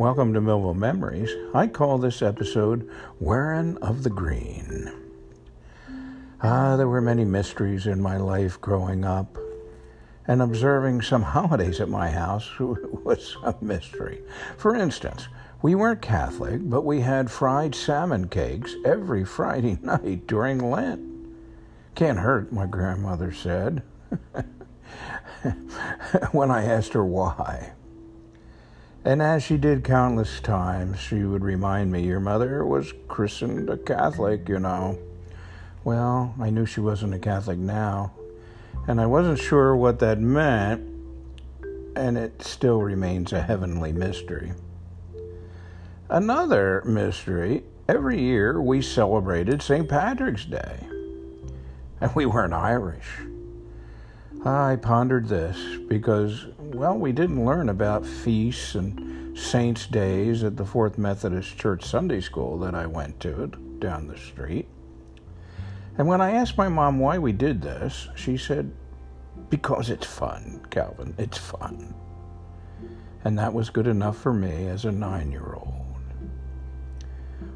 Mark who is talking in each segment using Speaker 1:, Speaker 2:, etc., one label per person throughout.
Speaker 1: Welcome to Millville Memories. I call this episode Wearing of the Green. Ah, there were many mysteries in my life growing up, and observing some holidays at my house was a mystery. For instance, we weren't Catholic, but we had fried salmon cakes every Friday night during Lent. Can't hurt, my grandmother said. when I asked her why. And as she did countless times, she would remind me, Your mother was christened a Catholic, you know. Well, I knew she wasn't a Catholic now, and I wasn't sure what that meant, and it still remains a heavenly mystery. Another mystery every year we celebrated St. Patrick's Day, and we weren't Irish. I pondered this because, well, we didn't learn about feasts and saints' days at the Fourth Methodist Church Sunday School that I went to down the street. And when I asked my mom why we did this, she said, Because it's fun, Calvin, it's fun. And that was good enough for me as a nine year old.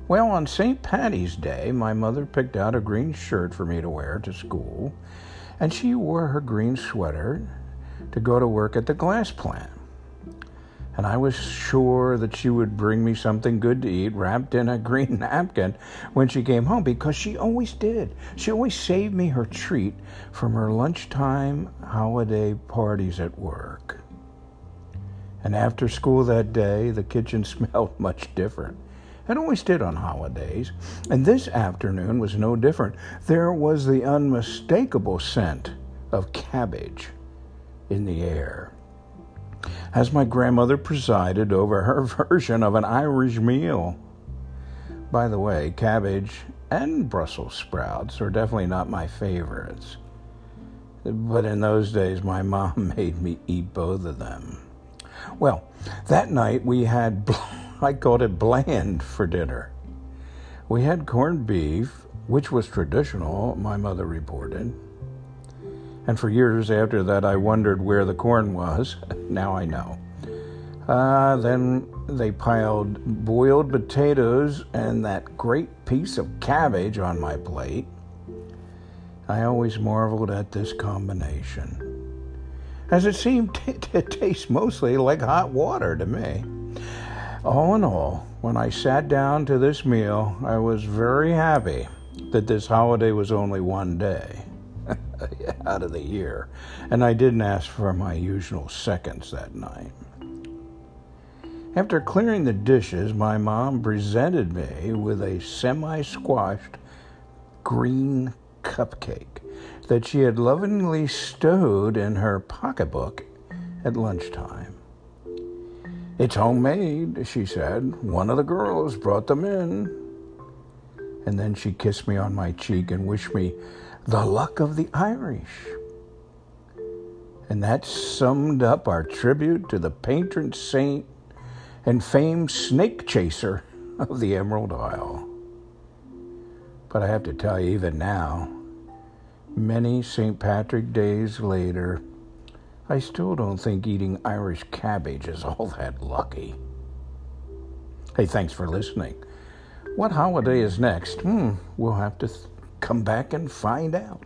Speaker 1: Well, on St. Patty's Day, my mother picked out a green shirt for me to wear to school and she wore her green sweater to go to work at the glass plant. And I was sure that she would bring me something good to eat wrapped in a green napkin when she came home because she always did. She always saved me her treat from her lunchtime holiday parties at work. And after school that day, the kitchen smelled much different. It always did on holidays, and this afternoon was no different. There was the unmistakable scent of cabbage in the air. As my grandmother presided over her version of an Irish meal. By the way, cabbage and Brussels sprouts are definitely not my favorites. But in those days, my mom made me eat both of them. Well, that night we had. I called it bland for dinner. We had corned beef, which was traditional, my mother reported. And for years after that, I wondered where the corn was. now I know. Uh, then they piled boiled potatoes and that great piece of cabbage on my plate. I always marveled at this combination, as it seemed to taste mostly like hot water to me. All in all, when I sat down to this meal, I was very happy that this holiday was only one day out of the year, and I didn't ask for my usual seconds that night. After clearing the dishes, my mom presented me with a semi squashed green cupcake that she had lovingly stowed in her pocketbook at lunchtime. It's homemade, she said. One of the girls brought them in. And then she kissed me on my cheek and wished me the luck of the Irish. And that summed up our tribute to the patron saint and famed snake chaser of the Emerald Isle. But I have to tell you, even now, many St. Patrick days later, I still don't think eating Irish cabbage is all that lucky. Hey, thanks for listening. What holiday is next? Hmm, we'll have to th- come back and find out.